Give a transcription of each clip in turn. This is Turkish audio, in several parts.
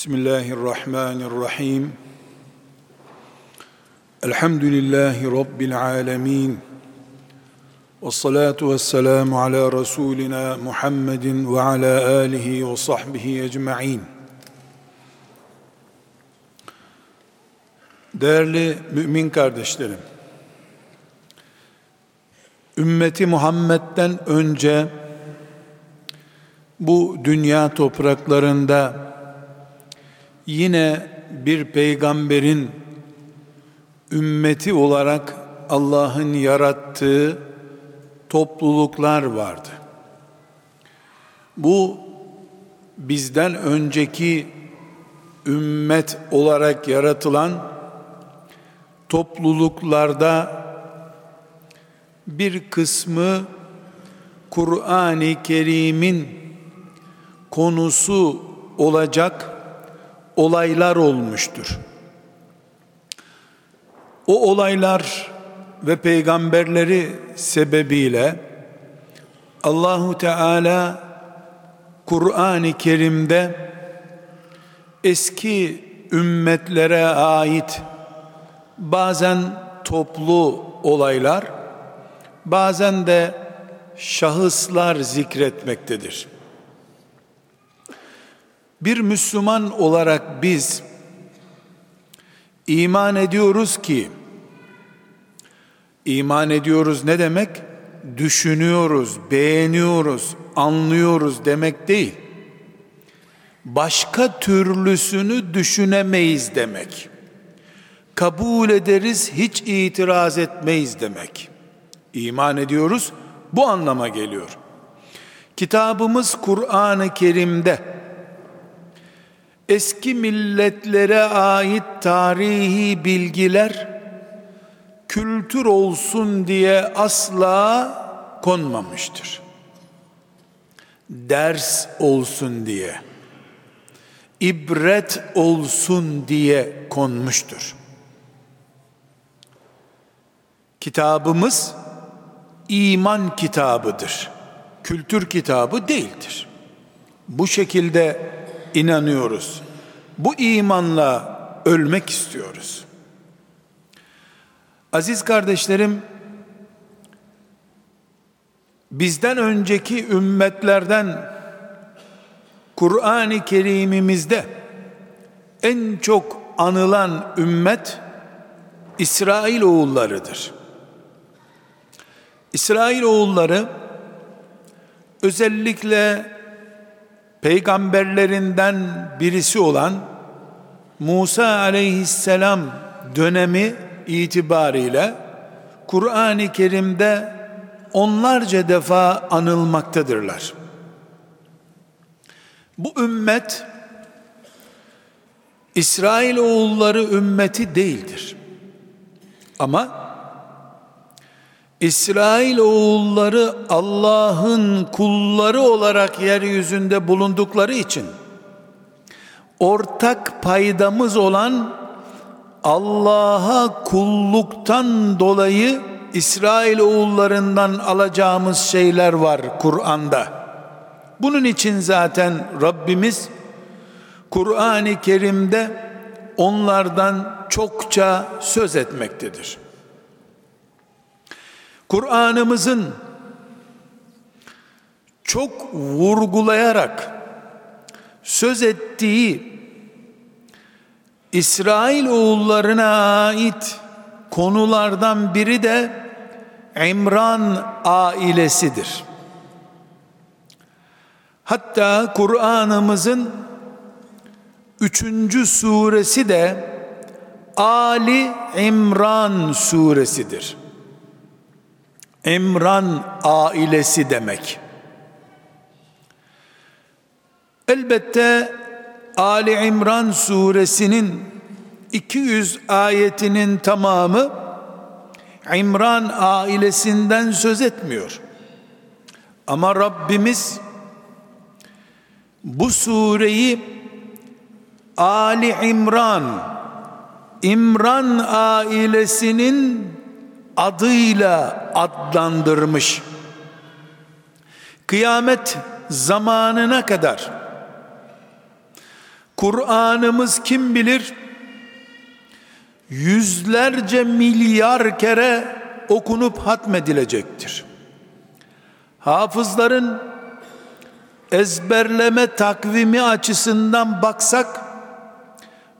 Bismillahirrahmanirrahim. Elhamdülillahi Rabbil alemin. Ve salatu ve selamu ala Resulina Muhammedin ve ala alihi ve sahbihi ecma'in. Değerli mümin kardeşlerim, ümmeti Muhammed'den önce bu dünya topraklarında yine bir peygamberin ümmeti olarak Allah'ın yarattığı topluluklar vardı. Bu bizden önceki ümmet olarak yaratılan topluluklarda bir kısmı Kur'an-ı Kerim'in konusu olacak olaylar olmuştur. O olaylar ve peygamberleri sebebiyle Allahu Teala Kur'an-ı Kerim'de eski ümmetlere ait bazen toplu olaylar, bazen de şahıslar zikretmektedir. Bir Müslüman olarak biz iman ediyoruz ki iman ediyoruz ne demek? Düşünüyoruz, beğeniyoruz, anlıyoruz demek değil. Başka türlüsünü düşünemeyiz demek. Kabul ederiz, hiç itiraz etmeyiz demek. İman ediyoruz, bu anlama geliyor. Kitabımız Kur'an-ı Kerim'de eski milletlere ait tarihi bilgiler kültür olsun diye asla konmamıştır. Ders olsun diye, ibret olsun diye konmuştur. Kitabımız iman kitabıdır. Kültür kitabı değildir. Bu şekilde inanıyoruz. Bu imanla ölmek istiyoruz. Aziz kardeşlerim, bizden önceki ümmetlerden Kur'an-ı Kerim'imizde en çok anılan ümmet İsrail oğullarıdır. İsrail oğulları özellikle peygamberlerinden birisi olan Musa aleyhisselam dönemi itibariyle Kur'an-ı Kerim'de onlarca defa anılmaktadırlar. Bu ümmet İsrail oğulları ümmeti değildir. Ama İsrail oğulları Allah'ın kulları olarak yeryüzünde bulundukları için ortak paydamız olan Allah'a kulluktan dolayı İsrail oğullarından alacağımız şeyler var Kur'an'da. Bunun için zaten Rabbimiz Kur'an-ı Kerim'de onlardan çokça söz etmektedir. Kur'an'ımızın çok vurgulayarak söz ettiği İsrail oğullarına ait konulardan biri de İmran ailesidir. Hatta Kur'an'ımızın üçüncü suresi de Ali İmran suresidir. Emran ailesi demek. Elbette Ali İmran suresinin 200 ayetinin tamamı İmran ailesinden söz etmiyor. Ama Rabbimiz bu sureyi Ali İmran İmran ailesinin adıyla adlandırmış. Kıyamet zamanına kadar Kur'an'ımız kim bilir yüzlerce milyar kere okunup hatmedilecektir. Hafızların ezberleme takvimi açısından baksak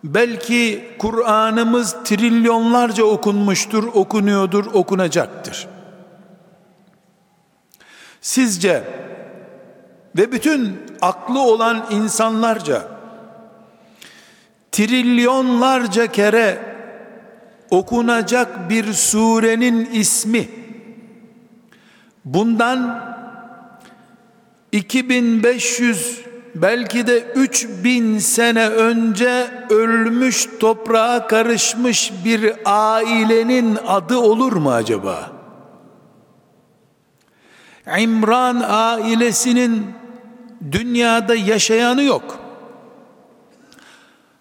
belki Kur'an'ımız trilyonlarca okunmuştur, okunuyordur, okunacaktır. Sizce ve bütün aklı olan insanlarca trilyonlarca kere okunacak bir surenin ismi bundan 2500 belki de 3000 sene önce ölmüş toprağa karışmış bir ailenin adı olur mu acaba? İmran ailesinin dünyada yaşayanı yok.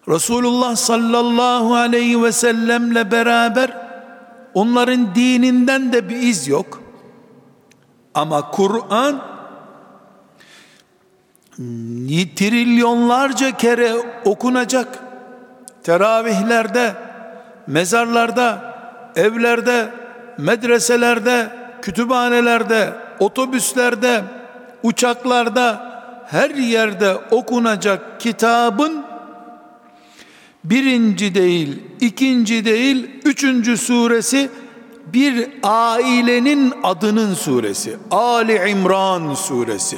Resulullah sallallahu aleyhi ve sellemle beraber onların dininden de bir iz yok. Ama Kur'an trilyonlarca kere okunacak. Teravihlerde, mezarlarda, evlerde, medreselerde, kütüphanelerde, otobüslerde, uçaklarda, her yerde okunacak kitabın birinci değil, ikinci değil, üçüncü suresi bir ailenin adının suresi. Ali İmran suresi.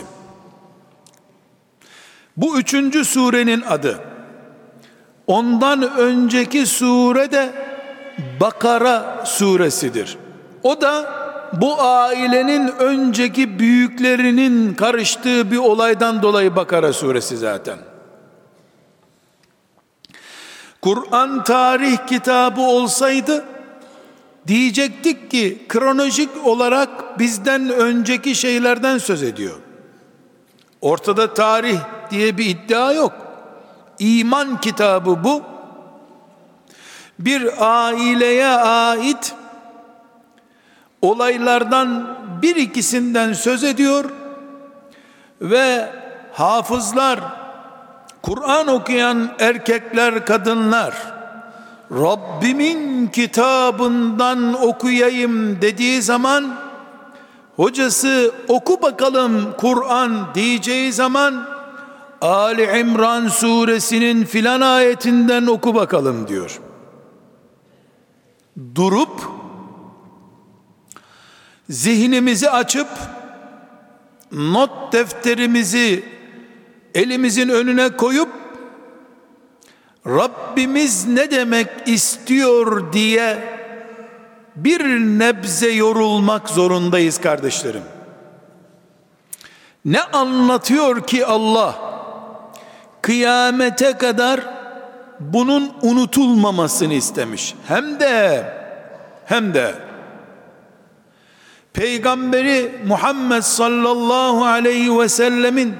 Bu üçüncü surenin adı. Ondan önceki sure de Bakara suresidir. O da bu ailenin önceki büyüklerinin karıştığı bir olaydan dolayı Bakara suresi zaten. Kur'an tarih kitabı olsaydı diyecektik ki kronolojik olarak bizden önceki şeylerden söz ediyor. Ortada tarih diye bir iddia yok. İman kitabı bu. Bir aileye ait olaylardan bir ikisinden söz ediyor ve hafızlar Kur'an okuyan erkekler, kadınlar Rabbimin kitabından okuyayım dediği zaman hocası oku bakalım Kur'an diyeceği zaman Ali İmran suresinin filan ayetinden oku bakalım diyor. Durup zihnimizi açıp not defterimizi elimizin önüne koyup Rabbimiz ne demek istiyor diye bir nebze yorulmak zorundayız kardeşlerim. Ne anlatıyor ki Allah kıyamete kadar bunun unutulmamasını istemiş. Hem de hem de Peygamberi Muhammed sallallahu aleyhi ve sellemin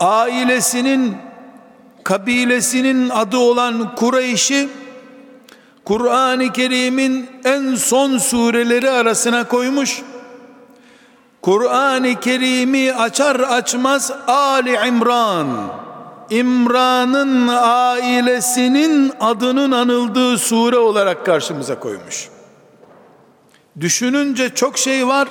ailesinin kabilesinin adı olan Kureyş'i Kur'an-ı Kerim'in en son sureleri arasına koymuş. Kur'an-ı Kerim'i açar açmaz Ali İmran İmran'ın ailesinin adının anıldığı sure olarak karşımıza koymuş. Düşününce çok şey var.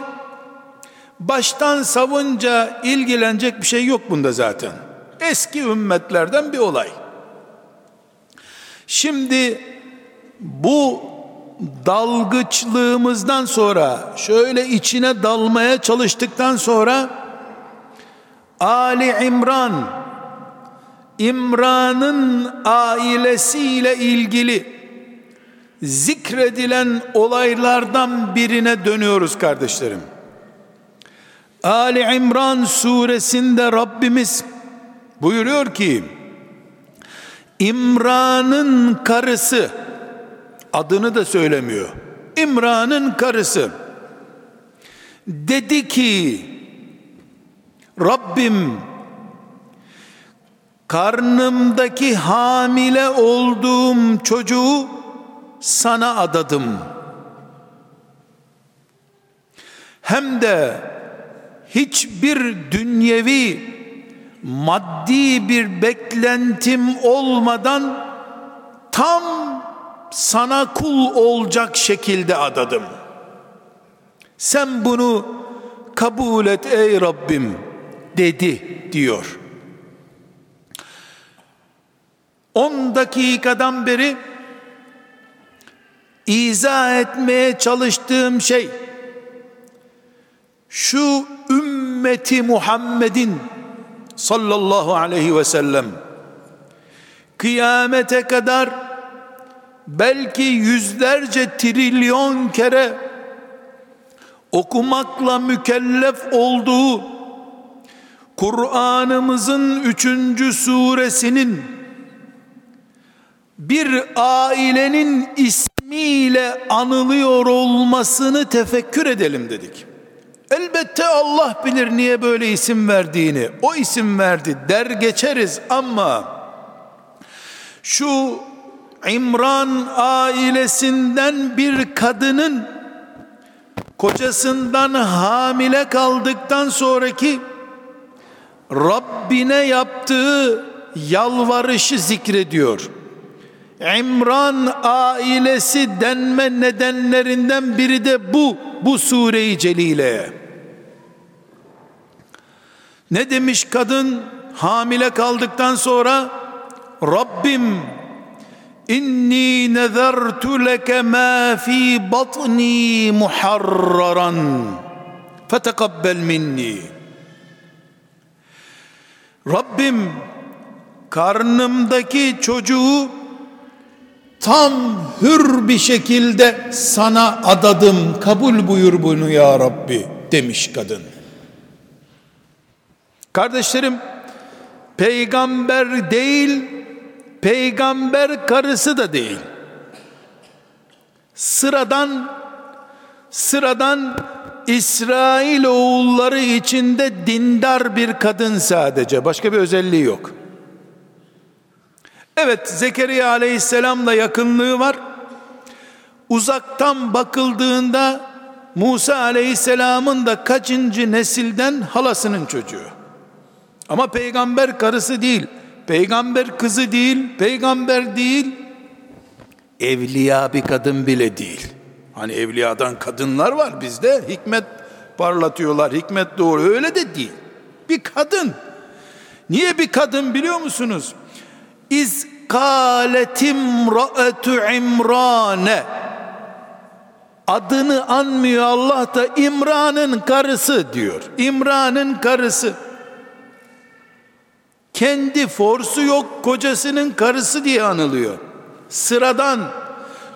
Baştan savunca ilgilenecek bir şey yok bunda zaten. Eski ümmetlerden bir olay. Şimdi bu dalgıçlığımızdan sonra şöyle içine dalmaya çalıştıktan sonra Ali İmran İmran'ın ailesiyle ilgili zikredilen olaylardan birine dönüyoruz kardeşlerim. Ali İmran suresinde Rabbimiz buyuruyor ki İmran'ın karısı adını da söylemiyor. İmran'ın karısı dedi ki Rabbim karnımdaki hamile olduğum çocuğu sana adadım. Hem de hiçbir dünyevi maddi bir beklentim olmadan tam sana kul olacak şekilde adadım. Sen bunu kabul et ey Rabbim dedi diyor. 10 dakikadan beri izah etmeye çalıştığım şey şu ümmeti Muhammed'in sallallahu aleyhi ve sellem kıyamete kadar belki yüzlerce trilyon kere okumakla mükellef olduğu Kur'an'ımızın üçüncü suresinin bir ailenin ismiyle anılıyor olmasını tefekkür edelim dedik. Elbette Allah bilir niye böyle isim verdiğini. O isim verdi der geçeriz ama şu İmran ailesinden bir kadının kocasından hamile kaldıktan sonraki Rabbine yaptığı yalvarışı zikrediyor. İmran ailesi denme nedenlerinden biri de bu, bu sure-i celileye. Ne demiş kadın hamile kaldıktan sonra? Rabbim inni nezertu leke ma fi batni muharraran. Fetekabbel minni. Rabbim karnımdaki çocuğu tam hür bir şekilde sana adadım kabul buyur bunu ya Rabbi demiş kadın. Kardeşlerim peygamber değil peygamber karısı da değil sıradan sıradan İsrail oğulları içinde dindar bir kadın sadece başka bir özelliği yok Evet Zekeriya aleyhisselamla yakınlığı var. Uzaktan bakıldığında Musa aleyhisselamın da kaçıncı nesilden halasının çocuğu. Ama peygamber karısı değil, peygamber kızı değil, peygamber değil, evliya bir kadın bile değil. Hani evliyadan kadınlar var bizde, hikmet parlatıyorlar, hikmet doğru, öyle de değil. Bir kadın. Niye bir kadın biliyor musunuz? İz kâletim ra'etu imrane adını anmıyor Allah da İmran'ın karısı diyor. İmran'ın karısı. Kendi forsu yok kocasının karısı diye anılıyor. Sıradan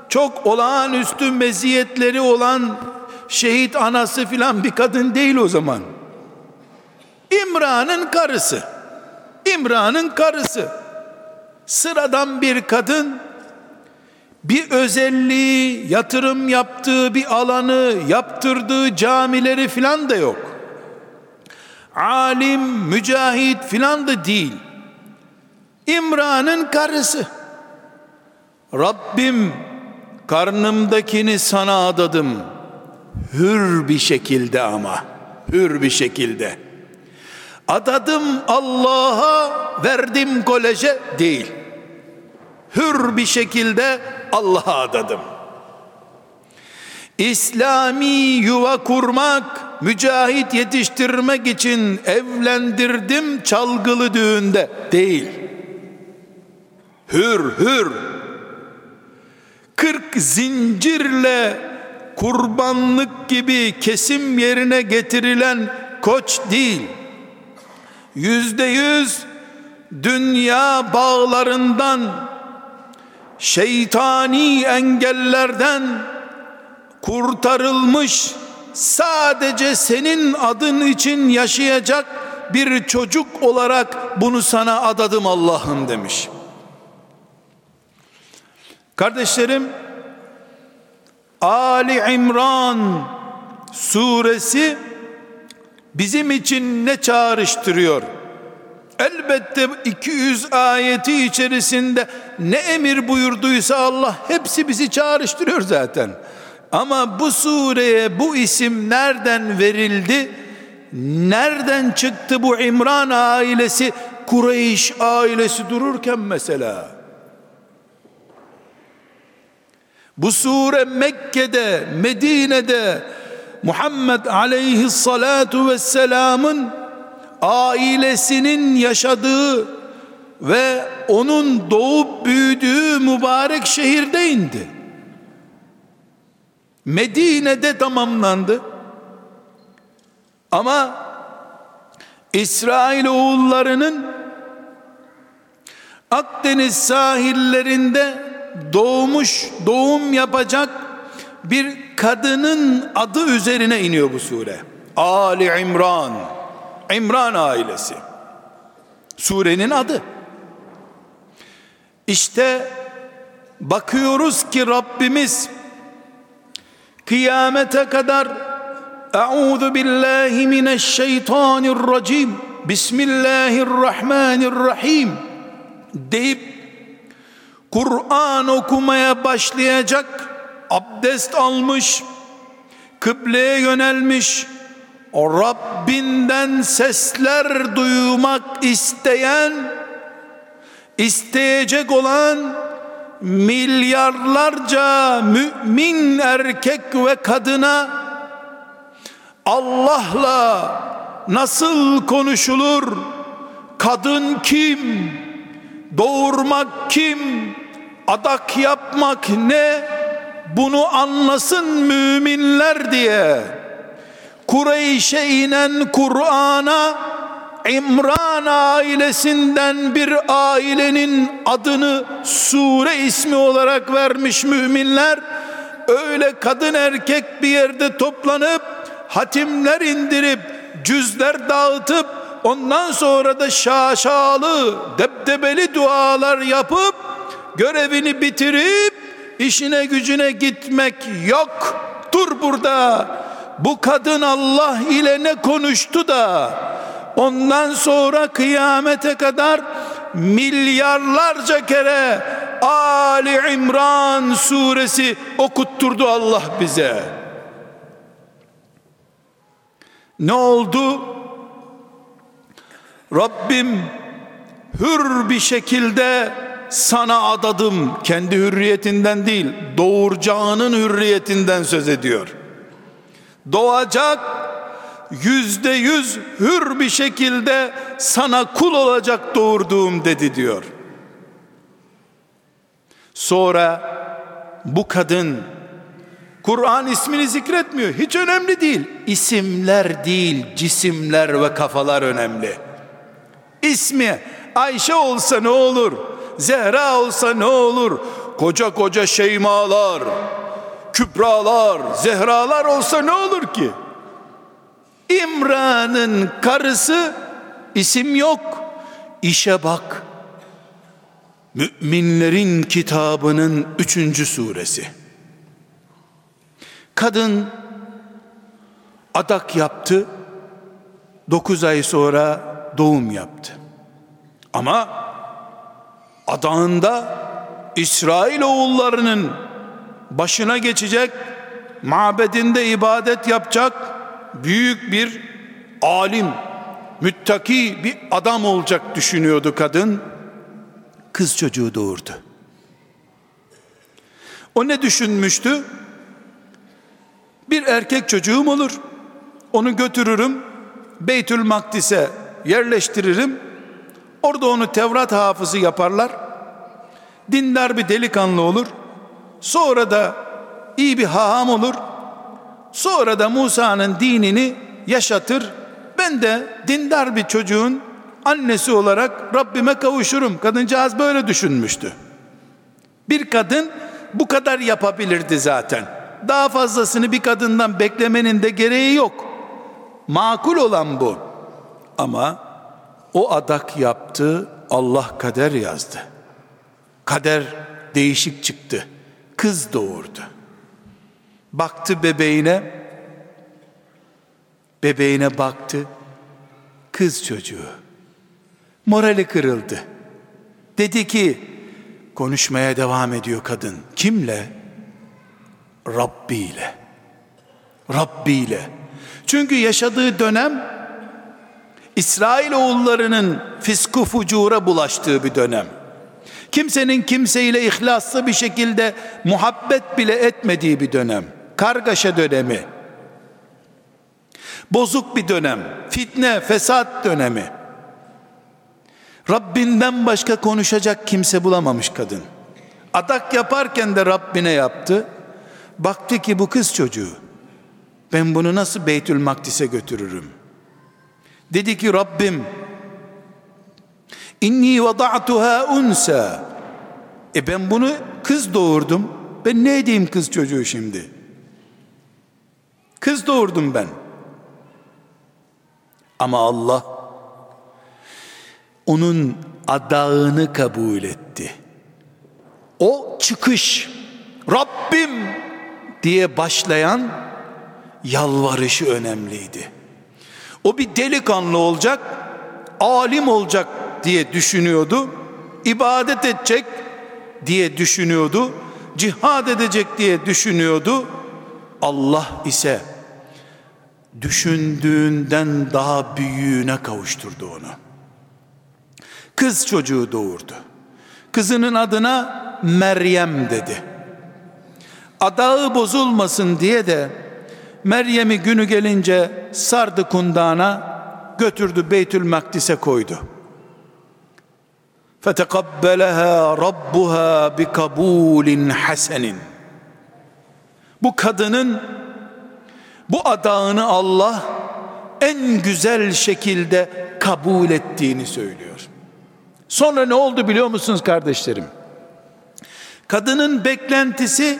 çok olağanüstü meziyetleri olan şehit anası filan bir kadın değil o zaman. İmran'ın karısı. İmran'ın karısı sıradan bir kadın bir özelliği, yatırım yaptığı bir alanı, yaptırdığı camileri filan da yok. Alim, mücahit filan da değil. İmran'ın karısı. Rabbim karnımdakini sana adadım. Hür bir şekilde ama. Hür bir şekilde. Adadım Allah'a verdim koleje değil hür bir şekilde Allah'a adadım. İslami yuva kurmak, mücahit yetiştirmek için evlendirdim çalgılı düğünde değil. Hür hür. Kırk zincirle kurbanlık gibi kesim yerine getirilen koç değil. Yüzde yüz dünya bağlarından şeytani engellerden kurtarılmış sadece senin adın için yaşayacak bir çocuk olarak bunu sana adadım Allah'ım demiş. Kardeşlerim Ali İmran suresi bizim için ne çağrıştırıyor? Elbette 200 ayeti içerisinde ne emir buyurduysa Allah hepsi bizi çağrıştırıyor zaten. Ama bu sureye bu isim nereden verildi? nereden çıktı bu İmran ailesi Kureyş ailesi dururken mesela bu sure Mekke'de Medine'de Muhammed aleyhissalatu vesselamın ailesinin yaşadığı ve onun doğup büyüdüğü mübarek şehirde indi. Medine'de tamamlandı. Ama İsrail oğullarının Akdeniz sahillerinde doğmuş, doğum yapacak bir kadının adı üzerine iniyor bu sure. Ali İmran. İmran ailesi. Surenin adı. İşte bakıyoruz ki Rabbimiz kıyamete kadar Euzu billahi mineşşeytanirracim Bismillahirrahmanirrahim deyip Kur'an okumaya başlayacak abdest almış kıbleye yönelmiş o Rabbinden sesler duymak isteyen isteyecek olan milyarlarca mümin erkek ve kadına Allah'la nasıl konuşulur? Kadın kim? Doğurmak kim? Adak yapmak ne? Bunu anlasın müminler diye. Kureyş'e inen Kur'an'a İmran ailesinden bir ailenin adını sure ismi olarak vermiş müminler. Öyle kadın erkek bir yerde toplanıp hatimler indirip cüzler dağıtıp ondan sonra da şaşalı debdebeli dualar yapıp görevini bitirip işine gücüne gitmek yok. Dur burada. Bu kadın Allah ile ne konuştu da Ondan sonra kıyamete kadar milyarlarca kere Ali İmran suresi okutturdu Allah bize. Ne oldu? Rabbim hür bir şekilde sana adadım. Kendi hürriyetinden değil, doğuracağının hürriyetinden söz ediyor. Doğacak yüzde yüz hür bir şekilde sana kul olacak doğurduğum dedi diyor. Sonra bu kadın Kur'an ismini zikretmiyor. Hiç önemli değil. İsimler değil, cisimler ve kafalar önemli. İsmi Ayşe olsa ne olur? Zehra olsa ne olur? Koca koca şeymalar, kübralar, zehralar olsa ne olur ki? İmran'ın karısı isim yok. İşe bak. Müminlerin kitabının üçüncü suresi. Kadın adak yaptı. Dokuz ay sonra doğum yaptı. Ama adağında İsrail oğullarının başına geçecek, mabedinde ibadet yapacak, büyük bir alim, müttaki bir adam olacak düşünüyordu kadın. Kız çocuğu doğurdu. O ne düşünmüştü? Bir erkek çocuğum olur. Onu götürürüm. Beytül Makdis'e yerleştiririm. Orada onu Tevrat hafızı yaparlar. Dindar bir delikanlı olur. Sonra da iyi bir haham olur. Sonra da Musa'nın dinini yaşatır. Ben de dindar bir çocuğun annesi olarak Rabbime kavuşurum. Kadıncağız böyle düşünmüştü. Bir kadın bu kadar yapabilirdi zaten. Daha fazlasını bir kadından beklemenin de gereği yok. Makul olan bu. Ama o adak yaptı, Allah kader yazdı. Kader değişik çıktı. Kız doğurdu. Baktı bebeğine, bebeğine baktı, kız çocuğu. Morali kırıldı. Dedi ki, konuşmaya devam ediyor kadın. Kimle? Rabbi ile. Rabbi ile. Çünkü yaşadığı dönem İsrail oğullarının fisku fucura bulaştığı bir dönem. Kimsenin kimseyle ihlaslı bir şekilde muhabbet bile etmediği bir dönem. Kargaşa dönemi. Bozuk bir dönem. Fitne, fesat dönemi. Rabbinden başka konuşacak kimse bulamamış kadın. Adak yaparken de Rabbine yaptı. Baktı ki bu kız çocuğu. Ben bunu nasıl Beytül Makdis'e götürürüm? Dedi ki Rabbim İnni vada'tuha unsa. E ben bunu kız doğurdum. Ben ne edeyim kız çocuğu şimdi? Kız doğurdum ben. Ama Allah onun adağını kabul etti. O çıkış Rabbim diye başlayan yalvarışı önemliydi. O bir delikanlı olacak, alim olacak diye düşünüyordu. ibadet edecek diye düşünüyordu. Cihad edecek diye düşünüyordu. Allah ise düşündüğünden daha büyüğüne kavuşturdu onu. Kız çocuğu doğurdu. Kızının adına Meryem dedi. Adağı bozulmasın diye de Meryem'i günü gelince sardı kundağına götürdü Beytül Makdis'e koydu. فَتَقَبَّلَهَا رَبُّهَا بِكَبُولٍ حَسَنٍ bu kadının bu adağını Allah en güzel şekilde kabul ettiğini söylüyor. Sonra ne oldu biliyor musunuz kardeşlerim? Kadının beklentisi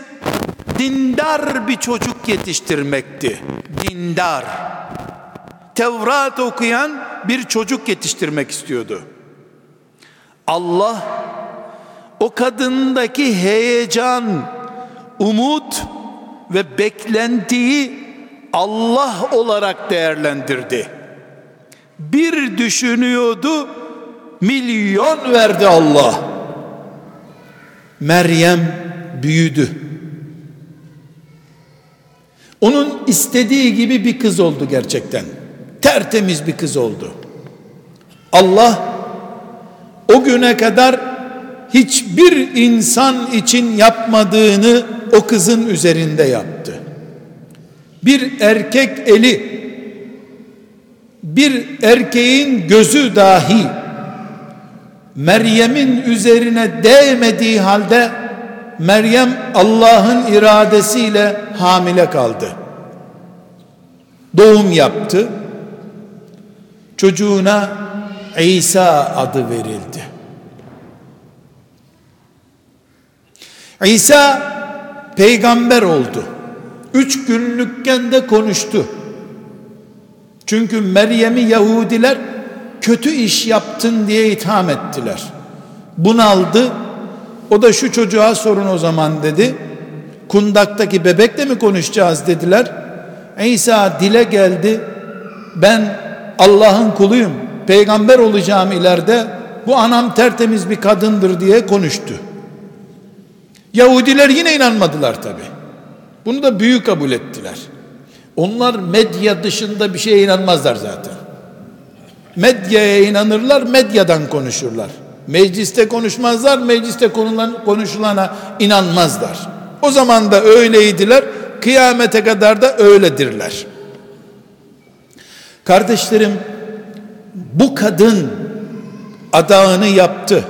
dindar bir çocuk yetiştirmekti. Dindar. Tevrat okuyan bir çocuk yetiştirmek istiyordu. Allah o kadındaki heyecan, umut ve beklentiyi Allah olarak değerlendirdi. Bir düşünüyordu, milyon verdi Allah. Meryem büyüdü. Onun istediği gibi bir kız oldu gerçekten. Tertemiz bir kız oldu. Allah o güne kadar hiçbir insan için yapmadığını o kızın üzerinde yaptı. Bir erkek eli bir erkeğin gözü dahi Meryem'in üzerine değmediği halde Meryem Allah'ın iradesiyle hamile kaldı. Doğum yaptı. Çocuğuna İsa adı verildi. İsa peygamber oldu. Üç günlükken de konuştu. Çünkü Meryem'i Yahudiler kötü iş yaptın diye itham ettiler. Bunaldı. O da şu çocuğa sorun o zaman dedi. Kundaktaki bebekle mi konuşacağız dediler. İsa dile geldi. Ben Allah'ın kuluyum. Peygamber olacağım ileride. Bu anam tertemiz bir kadındır diye konuştu. Yahudiler yine inanmadılar tabi. Bunu da büyük kabul ettiler. Onlar medya dışında bir şeye inanmazlar zaten. Medyaya inanırlar, medyadan konuşurlar. Mecliste konuşmazlar, mecliste konulan, konuşulana inanmazlar. O zaman da öyleydiler, kıyamete kadar da öyledirler. Kardeşlerim, bu kadın adağını yaptı.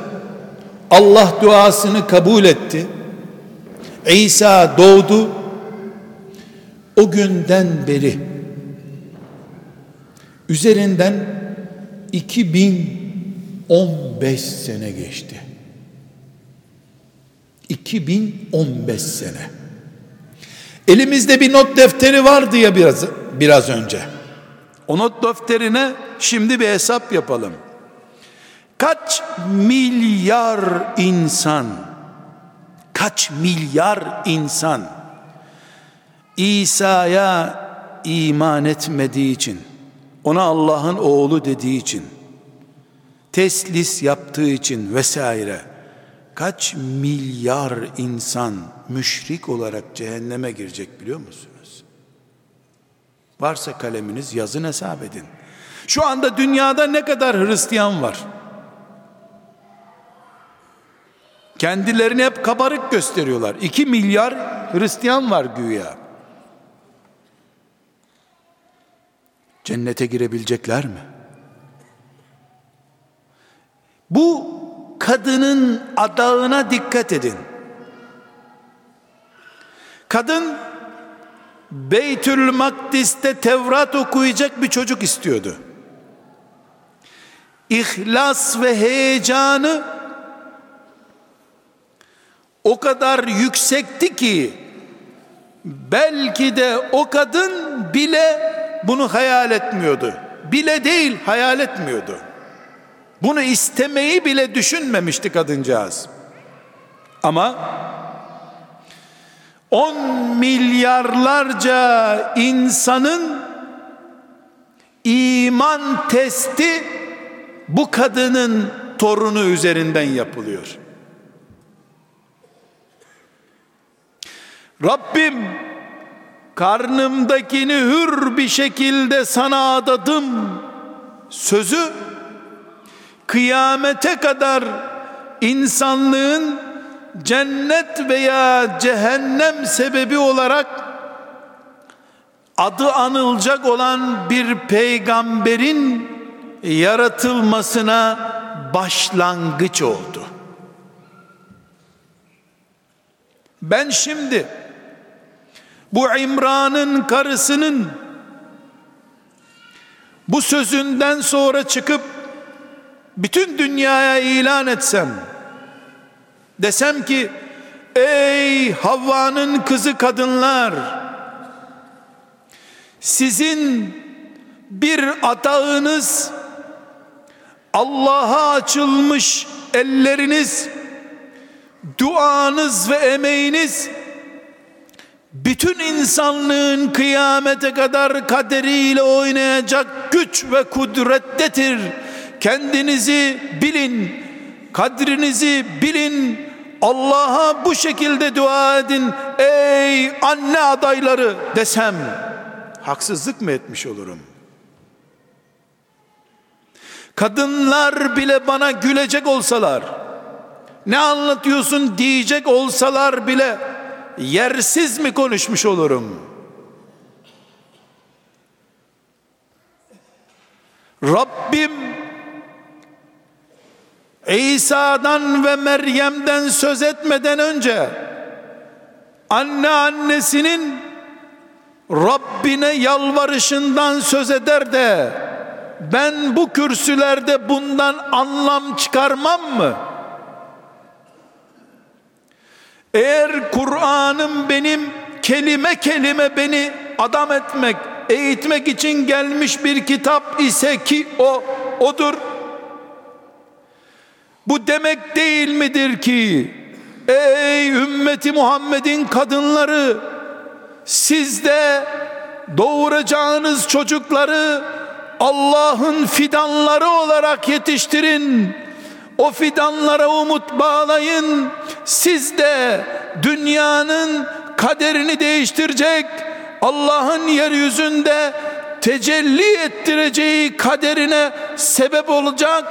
Allah duasını kabul etti. İsa doğdu. O günden beri üzerinden 2015 sene geçti. 2015 sene. Elimizde bir not defteri vardı ya biraz biraz önce. O not defterine şimdi bir hesap yapalım. Kaç milyar insan kaç milyar insan İsa'ya iman etmediği için ona Allah'ın oğlu dediği için teslis yaptığı için vesaire kaç milyar insan müşrik olarak cehenneme girecek biliyor musunuz? Varsa kaleminiz yazın hesap edin. Şu anda dünyada ne kadar Hristiyan var? Kendilerini hep kabarık gösteriyorlar. 2 milyar Hristiyan var güya. Cennete girebilecekler mi? Bu kadının adağına dikkat edin. Kadın Beytül Makdis'te Tevrat okuyacak bir çocuk istiyordu. İhlas ve heyecanı o kadar yüksekti ki belki de o kadın bile bunu hayal etmiyordu. Bile değil hayal etmiyordu. Bunu istemeyi bile düşünmemişti kadıncağız. Ama 10 milyarlarca insanın iman testi bu kadının torunu üzerinden yapılıyor. Rabbim karnımdakini hür bir şekilde sana adadım sözü kıyamete kadar insanlığın cennet veya cehennem sebebi olarak adı anılacak olan bir peygamberin yaratılmasına başlangıç oldu. Ben şimdi bu İmran'ın karısının bu sözünden sonra çıkıp bütün dünyaya ilan etsem desem ki ey Havva'nın kızı kadınlar sizin bir atağınız Allah'a açılmış elleriniz duanız ve emeğiniz bütün insanlığın kıyamete kadar kaderiyle oynayacak güç ve kudrettedir. Kendinizi bilin, kadrinizi bilin, Allah'a bu şekilde dua edin ey anne adayları desem haksızlık mı etmiş olurum? Kadınlar bile bana gülecek olsalar ne anlatıyorsun diyecek olsalar bile yersiz mi konuşmuş olurum? Rabbim İsa'dan ve Meryem'den söz etmeden önce anne annesinin Rabbine yalvarışından söz eder de ben bu kürsülerde bundan anlam çıkarmam mı? Eğer Kur'an'ım benim kelime kelime beni adam etmek, eğitmek için gelmiş bir kitap ise ki o odur. Bu demek değil midir ki ey ümmeti Muhammed'in kadınları siz de doğuracağınız çocukları Allah'ın fidanları olarak yetiştirin. O fidanlara umut bağlayın. Siz de dünyanın kaderini değiştirecek Allah'ın yeryüzünde tecelli ettireceği kaderine sebep olacak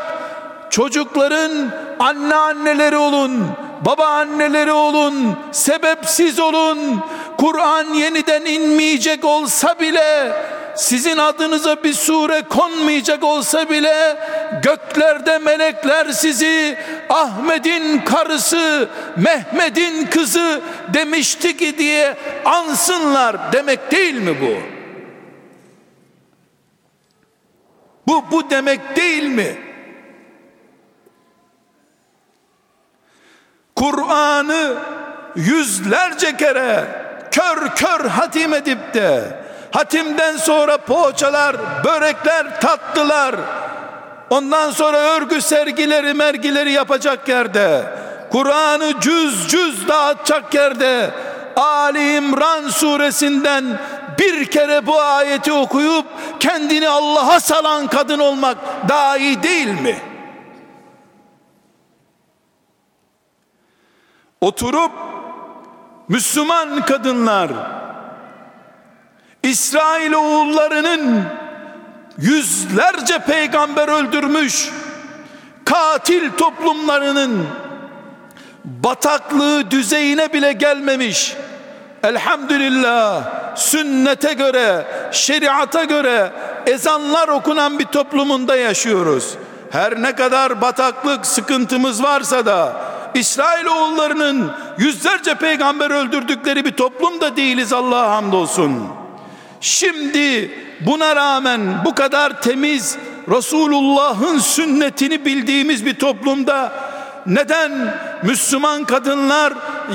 çocukların anne anneleri olun baba anneleri olun sebepsiz olun Kur'an yeniden inmeyecek olsa bile sizin adınıza bir sure konmayacak olsa bile göklerde melekler sizi Ahmet'in karısı, Mehmet'in kızı demişti ki diye ansınlar demek değil mi bu? Bu bu demek değil mi? Kur'an'ı yüzlerce kere kör kör hatim edip de Hatimden sonra poğaçalar, börekler tattılar. Ondan sonra örgü sergileri, mergileri yapacak yerde, Kur'an'ı cüz cüz dağıtacak yerde, Ali İmran suresinden bir kere bu ayeti okuyup kendini Allah'a salan kadın olmak daha iyi değil mi? Oturup Müslüman kadınlar İsrail oğullarının yüzlerce peygamber öldürmüş katil toplumlarının bataklığı düzeyine bile gelmemiş. Elhamdülillah sünnete göre şeriata göre ezanlar okunan bir toplumunda yaşıyoruz. Her ne kadar bataklık sıkıntımız varsa da İsrailoğullarının yüzlerce peygamber öldürdükleri bir toplum da değiliz Allah'a hamdolsun. Şimdi buna rağmen bu kadar temiz Resulullah'ın sünnetini bildiğimiz bir toplumda neden Müslüman kadınlar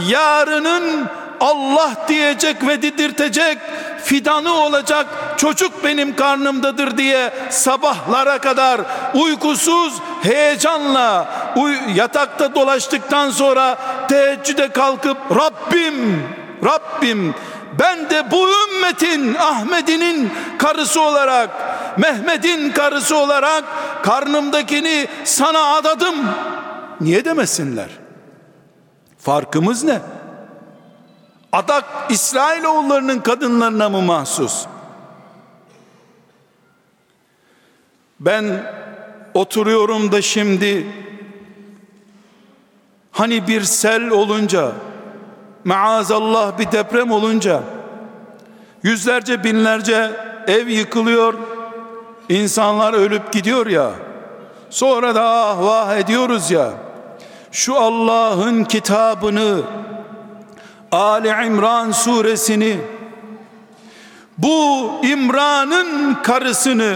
yarının Allah diyecek ve didirtecek fidanı olacak çocuk benim karnımdadır diye sabahlara kadar uykusuz heyecanla uy yatakta dolaştıktan sonra teheccüde kalkıp Rabbim Rabbim ben de bu ümmetin Ahmet'inin karısı olarak Mehmet'in karısı olarak karnımdakini sana adadım. Niye demesinler? Farkımız ne adak İsrailoğullarının kadınlarına mı mahsus? Ben oturuyorum da şimdi hani bir sel olunca maazallah bir deprem olunca yüzlerce binlerce ev yıkılıyor insanlar ölüp gidiyor ya sonra da ah vah ediyoruz ya şu Allah'ın kitabını Ali İmran suresini bu İmran'ın karısını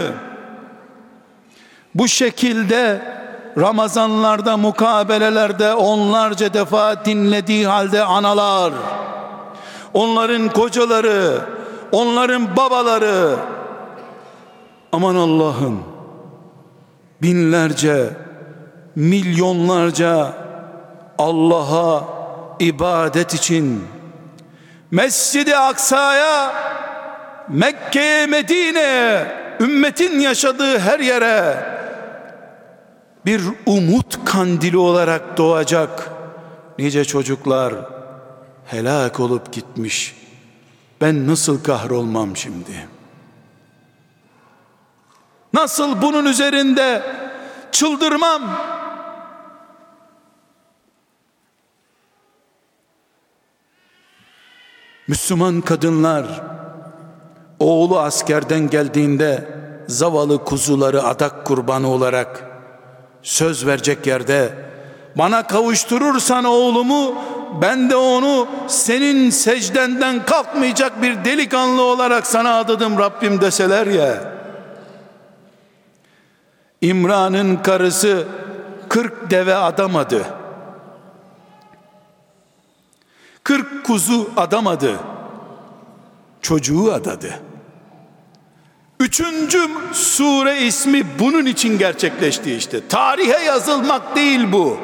bu şekilde Ramazanlarda mukabelelerde onlarca defa dinlediği halde analar onların kocaları onların babaları aman Allah'ım binlerce milyonlarca Allah'a ibadet için. Mescid-i Aksa'ya Mekke'ye Medine'ye ümmetin yaşadığı her yere bir umut kandili olarak doğacak nice çocuklar helak olup gitmiş. Ben nasıl kahrolmam şimdi? Nasıl bunun üzerinde çıldırmam Müslüman kadınlar oğlu askerden geldiğinde zavallı kuzuları adak kurbanı olarak söz verecek yerde bana kavuşturursan oğlumu ben de onu senin secdenden kalkmayacak bir delikanlı olarak sana adadım Rabbim deseler ya. İmran'ın karısı 40 deve adamadı 40 kuzu adamadı çocuğu adadı Üçüncü sure ismi bunun için gerçekleşti işte. Tarihe yazılmak değil bu.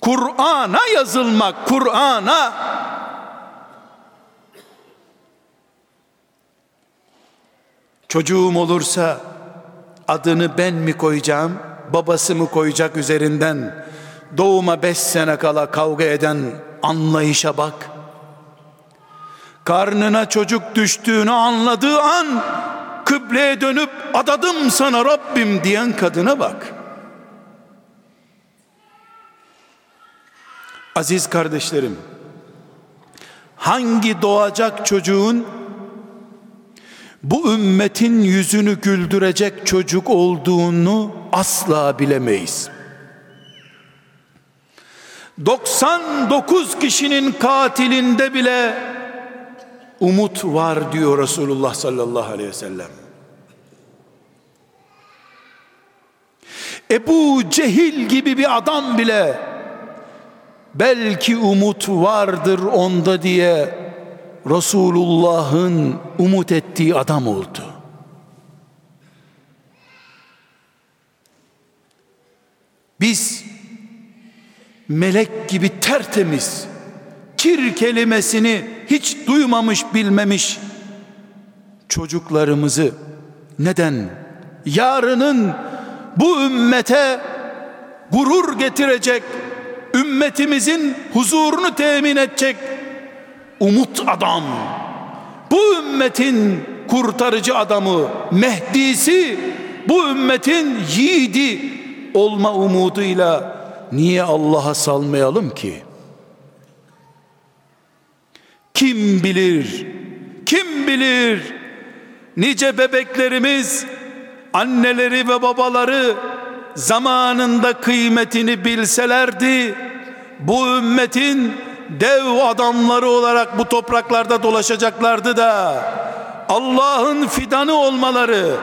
Kur'an'a yazılmak, Kur'an'a. Çocuğum olursa adını ben mi koyacağım, babası mı koyacak üzerinden doğuma beş sene kala kavga eden anlayışa bak.'' karnına çocuk düştüğünü anladığı an kıbleye dönüp adadım sana Rabbim diyen kadına bak. Aziz kardeşlerim, hangi doğacak çocuğun bu ümmetin yüzünü güldürecek çocuk olduğunu asla bilemeyiz. 99 kişinin katilinde bile umut var diyor Resulullah sallallahu aleyhi ve sellem. Ebu Cehil gibi bir adam bile belki umut vardır onda diye Resulullah'ın umut ettiği adam oldu. Biz melek gibi tertemiz kir kelimesini hiç duymamış bilmemiş çocuklarımızı neden yarının bu ümmete gurur getirecek ümmetimizin huzurunu temin edecek umut adam? Bu ümmetin kurtarıcı adamı, Mehdi'si, bu ümmetin yiğidi olma umuduyla niye Allah'a salmayalım ki? Kim bilir? Kim bilir? Nice bebeklerimiz anneleri ve babaları zamanında kıymetini bilselerdi bu ümmetin dev adamları olarak bu topraklarda dolaşacaklardı da Allah'ın fidanı olmaları,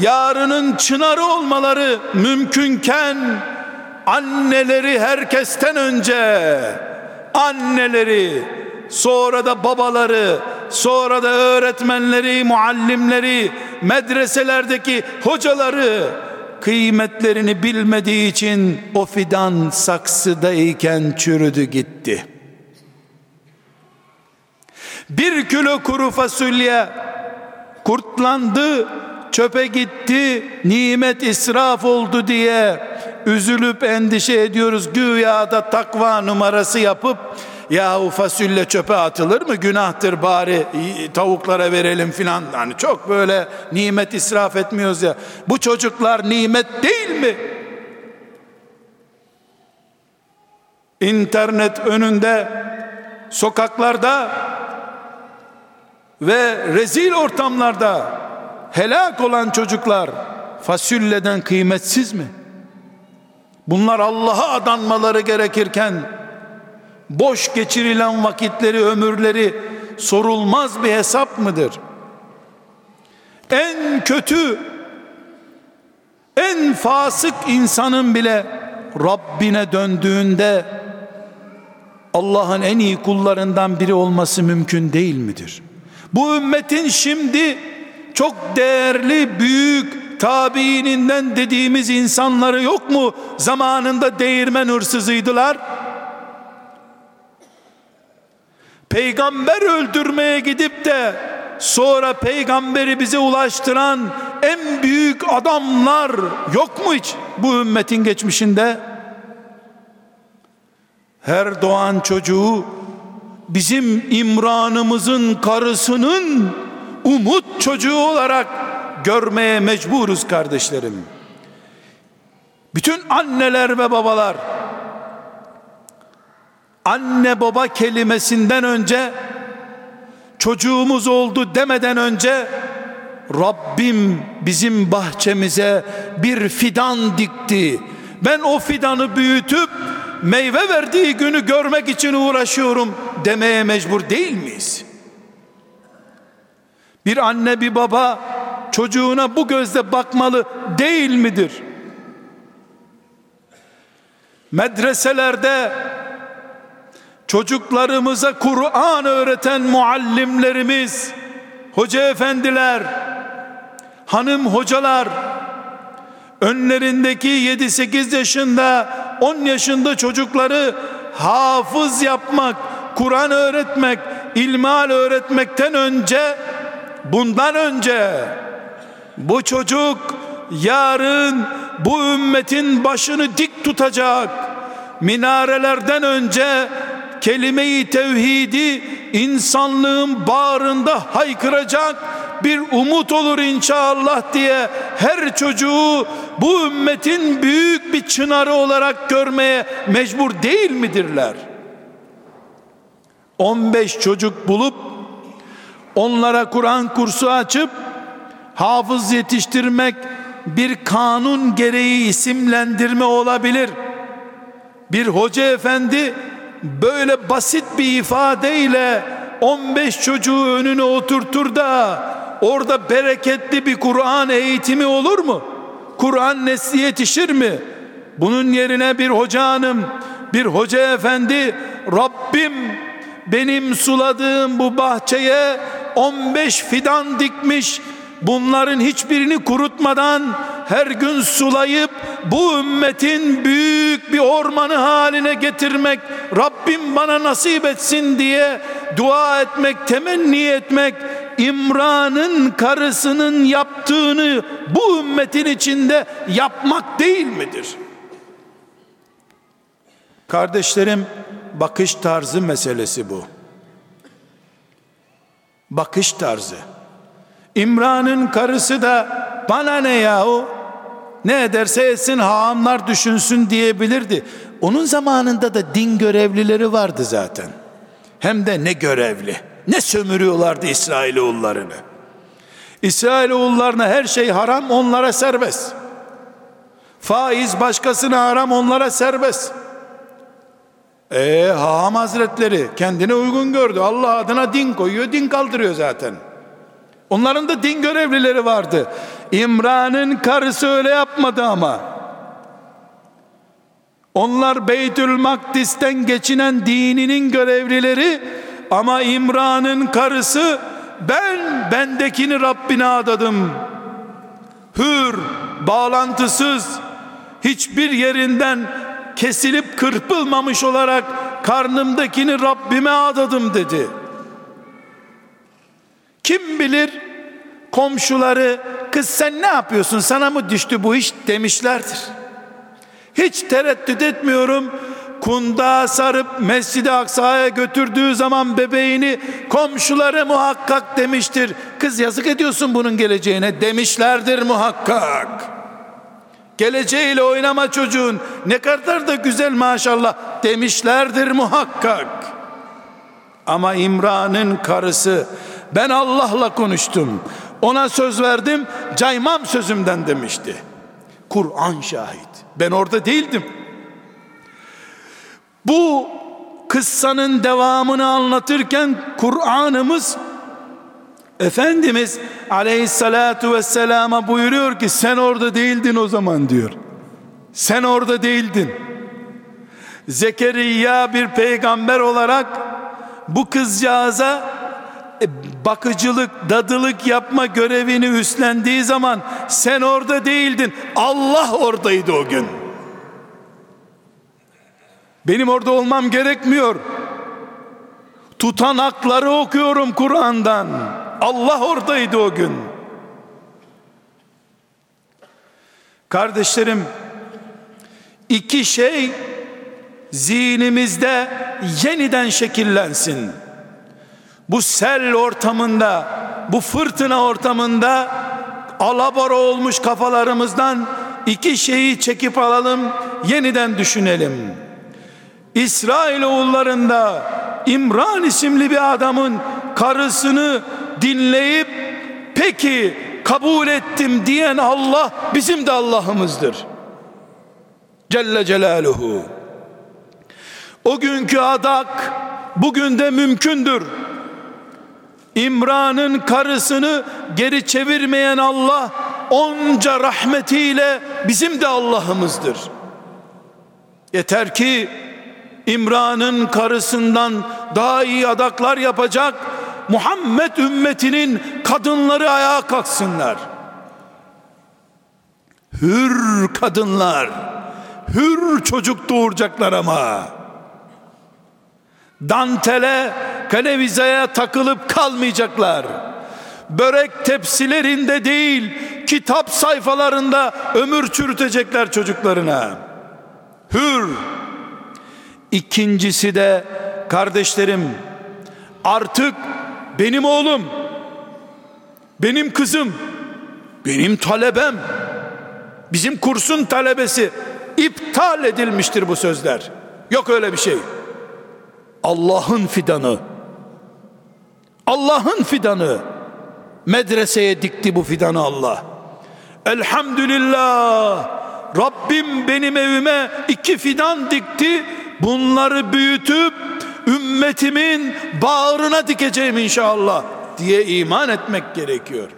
yarının çınarı olmaları mümkünken anneleri herkesten önce anneleri sonra da babaları sonra da öğretmenleri muallimleri medreselerdeki hocaları kıymetlerini bilmediği için o fidan saksıdayken çürüdü gitti. Bir kilo kuru fasulye kurtlandı, çöpe gitti, nimet israf oldu diye üzülüp endişe ediyoruz. Güya da takva numarası yapıp yahu fasulye çöpe atılır mı? Günahtır bari tavuklara verelim filan. Hani çok böyle nimet israf etmiyoruz ya. Bu çocuklar nimet değil mi? İnternet önünde sokaklarda ve rezil ortamlarda helak olan çocuklar fasulyeden kıymetsiz mi? Bunlar Allah'a adanmaları gerekirken boş geçirilen vakitleri, ömürleri sorulmaz bir hesap mıdır? En kötü, en fasık insanın bile Rabbine döndüğünde Allah'ın en iyi kullarından biri olması mümkün değil midir? Bu ümmetin şimdi çok değerli, büyük, tabiininden dediğimiz insanları yok mu? Zamanında değirmen hırsızıydılar. Peygamber öldürmeye gidip de sonra peygamberi bize ulaştıran en büyük adamlar yok mu hiç bu ümmetin geçmişinde? Her doğan çocuğu bizim İmran'ımızın karısının umut çocuğu olarak görmeye mecburuz kardeşlerim. Bütün anneler ve babalar anne baba kelimesinden önce çocuğumuz oldu demeden önce Rabbim bizim bahçemize bir fidan dikti. Ben o fidanı büyütüp meyve verdiği günü görmek için uğraşıyorum demeye mecbur değil miyiz? Bir anne bir baba çocuğuna bu gözle bakmalı değil midir? Medreselerde çocuklarımıza Kur'an öğreten muallimlerimiz, hoca efendiler, hanım hocalar, önlerindeki 7-8 yaşında, 10 yaşında çocukları hafız yapmak, Kur'an öğretmek, ilmal öğretmekten önce, bundan önce bu çocuk yarın bu ümmetin başını dik tutacak, minarelerden önce kelime-i tevhidi insanlığın bağrında haykıracak bir umut olur inşallah diye her çocuğu bu ümmetin büyük bir çınarı olarak görmeye mecbur değil midirler? 15 çocuk bulup onlara Kur'an kursu açıp hafız yetiştirmek bir kanun gereği isimlendirme olabilir. Bir hoca efendi böyle basit bir ifadeyle 15 çocuğu önüne oturtur da orada bereketli bir Kur'an eğitimi olur mu? Kur'an nesli yetişir mi? Bunun yerine bir hoca hanım, bir hoca efendi Rabbim benim suladığım bu bahçeye 15 fidan dikmiş bunların hiçbirini kurutmadan her gün sulayıp bu ümmetin büyük bir ormanı haline getirmek Rabbim bana nasip etsin diye dua etmek, temenni etmek İmran'ın karısının yaptığını bu ümmetin içinde yapmak değil midir? Kardeşlerim bakış tarzı meselesi bu. Bakış tarzı. İmran'ın karısı da bana ne yahu ne ederse etsin haamlar düşünsün diyebilirdi. Onun zamanında da din görevlileri vardı zaten. Hem de ne görevli. Ne sömürüyorlardı İsrailoğullarını. İsrailoğullarına her şey haram onlara serbest. Faiz başkasına haram onlara serbest. Ee, Haham Hazretleri kendine uygun gördü. Allah adına din koyuyor, din kaldırıyor zaten. Onların da din görevlileri vardı. İmran'ın karısı öyle yapmadı ama. Onlar Beytül Makdis'ten geçinen dininin görevlileri ama İmran'ın karısı ben bendekini Rabbine adadım. Hür, bağlantısız, hiçbir yerinden kesilip kırpılmamış olarak karnımdakini Rabbime adadım dedi. Kim bilir komşuları kız sen ne yapıyorsun sana mı düştü bu iş demişlerdir. Hiç tereddüt etmiyorum. Kunda sarıp Mescid-i Aksa'ya götürdüğü zaman bebeğini komşuları muhakkak demiştir. Kız yazık ediyorsun bunun geleceğine demişlerdir muhakkak. Geleceğiyle oynama çocuğun ne kadar da güzel maşallah demişlerdir muhakkak. Ama İmran'ın karısı ben Allah'la konuştum. Ona söz verdim caymam sözümden demişti. Kur'an şahit. Ben orada değildim. Bu kıssanın devamını anlatırken Kur'an'ımız Efendimiz aleyhissalatu vesselama buyuruyor ki sen orada değildin o zaman diyor. Sen orada değildin. Zekeriya bir peygamber olarak bu kızcağıza e, bakıcılık, dadılık yapma görevini üstlendiği zaman sen orada değildin. Allah oradaydı o gün. Benim orada olmam gerekmiyor. Tutanakları okuyorum Kur'an'dan. Allah oradaydı o gün. Kardeşlerim, iki şey zihnimizde yeniden şekillensin. Bu sel ortamında, bu fırtına ortamında alabora olmuş kafalarımızdan iki şeyi çekip alalım, yeniden düşünelim. İsrail oğullarında İmran isimli bir adamın karısını dinleyip peki kabul ettim diyen Allah bizim de Allah'ımızdır. Celle Celaluhu. O günkü adak bugün de mümkündür. İmran'ın karısını geri çevirmeyen Allah onca rahmetiyle bizim de Allah'ımızdır. Yeter ki İmran'ın karısından daha iyi adaklar yapacak Muhammed ümmetinin kadınları ayağa kalksınlar. Hür kadınlar, hür çocuk doğuracaklar ama. Dantele, kanevizaya takılıp kalmayacaklar. Börek tepsilerinde değil, kitap sayfalarında ömür çürütecekler çocuklarına. Hür. İkincisi de kardeşlerim artık benim oğlum, benim kızım, benim talebem, bizim kursun talebesi iptal edilmiştir bu sözler. Yok öyle bir şey. Allah'ın fidanı. Allah'ın fidanı. Medreseye dikti bu fidanı Allah. Elhamdülillah. Rabbim benim evime iki fidan dikti. Bunları büyütüp ümmetimin bağrına dikeceğim inşallah diye iman etmek gerekiyor.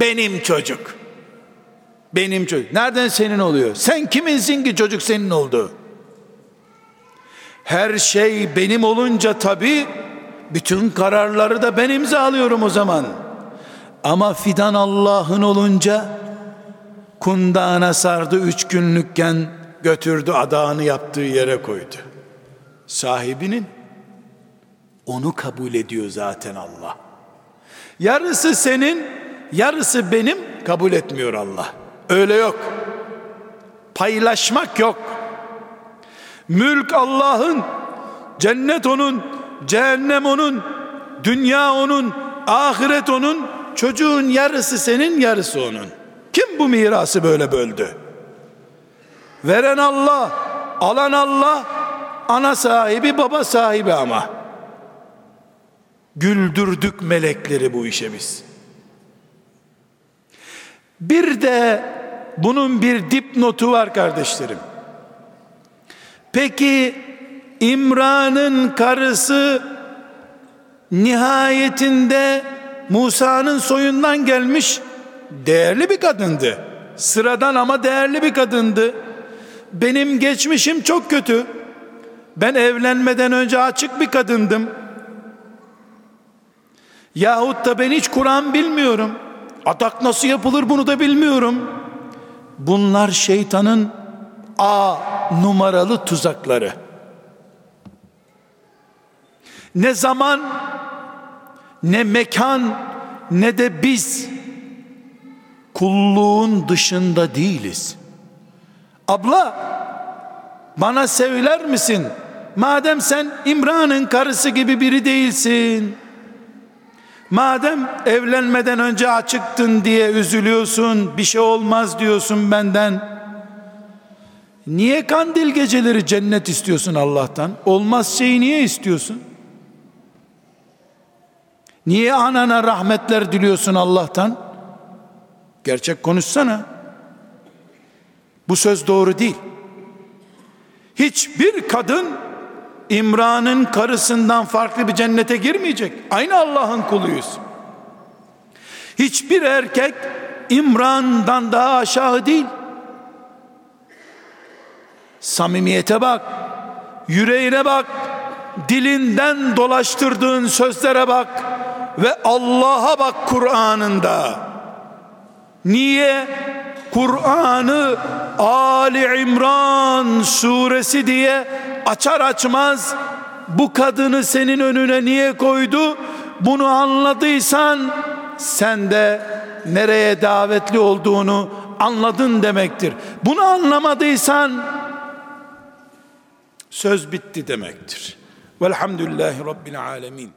Benim çocuk. Benim çocuk. Nereden senin oluyor? Sen kiminsin ki çocuk senin oldu? Her şey benim olunca tabi bütün kararları da ben imzalıyorum o zaman. Ama fidan Allah'ın olunca kundağına sardı üç günlükken götürdü adağını yaptığı yere koydu sahibinin onu kabul ediyor zaten Allah. Yarısı senin, yarısı benim kabul etmiyor Allah. Öyle yok. Paylaşmak yok. Mülk Allah'ın, cennet onun, cehennem onun, dünya onun, ahiret onun, çocuğun yarısı senin, yarısı onun. Kim bu mirası böyle böldü? Veren Allah, alan Allah, ana sahibi, baba sahibi ama. Güldürdük melekleri bu işe biz. Bir de bunun bir dipnotu var kardeşlerim. Peki İmran'ın karısı nihayetinde Musa'nın soyundan gelmiş değerli bir kadındı. Sıradan ama değerli bir kadındı. Benim geçmişim çok kötü. Ben evlenmeden önce açık bir kadındım. Yahut da ben hiç Kur'an bilmiyorum. Atak nasıl yapılır bunu da bilmiyorum. Bunlar şeytanın A numaralı tuzakları. Ne zaman ne mekan ne de biz kulluğun dışında değiliz. Abla bana söyler misin? Madem sen İmran'ın karısı gibi biri değilsin. Madem evlenmeden önce açıktın diye üzülüyorsun, bir şey olmaz diyorsun benden. Niye kandil geceleri cennet istiyorsun Allah'tan? Olmaz şeyi niye istiyorsun? Niye anana rahmetler diliyorsun Allah'tan? Gerçek konuşsana. Bu söz doğru değil. Hiçbir kadın İmran'ın karısından farklı bir cennete girmeyecek. Aynı Allah'ın kuluyuz. Hiçbir erkek İmran'dan daha aşağı değil. Samimiyete bak, yüreğine bak, dilinden dolaştırdığın sözlere bak ve Allah'a bak Kur'an'ında. Niye? Kur'an'ı Ali İmran suresi diye açar açmaz bu kadını senin önüne niye koydu? Bunu anladıysan sen de nereye davetli olduğunu anladın demektir. Bunu anlamadıysan söz bitti demektir. Velhamdülillahi Rabbil Alemin.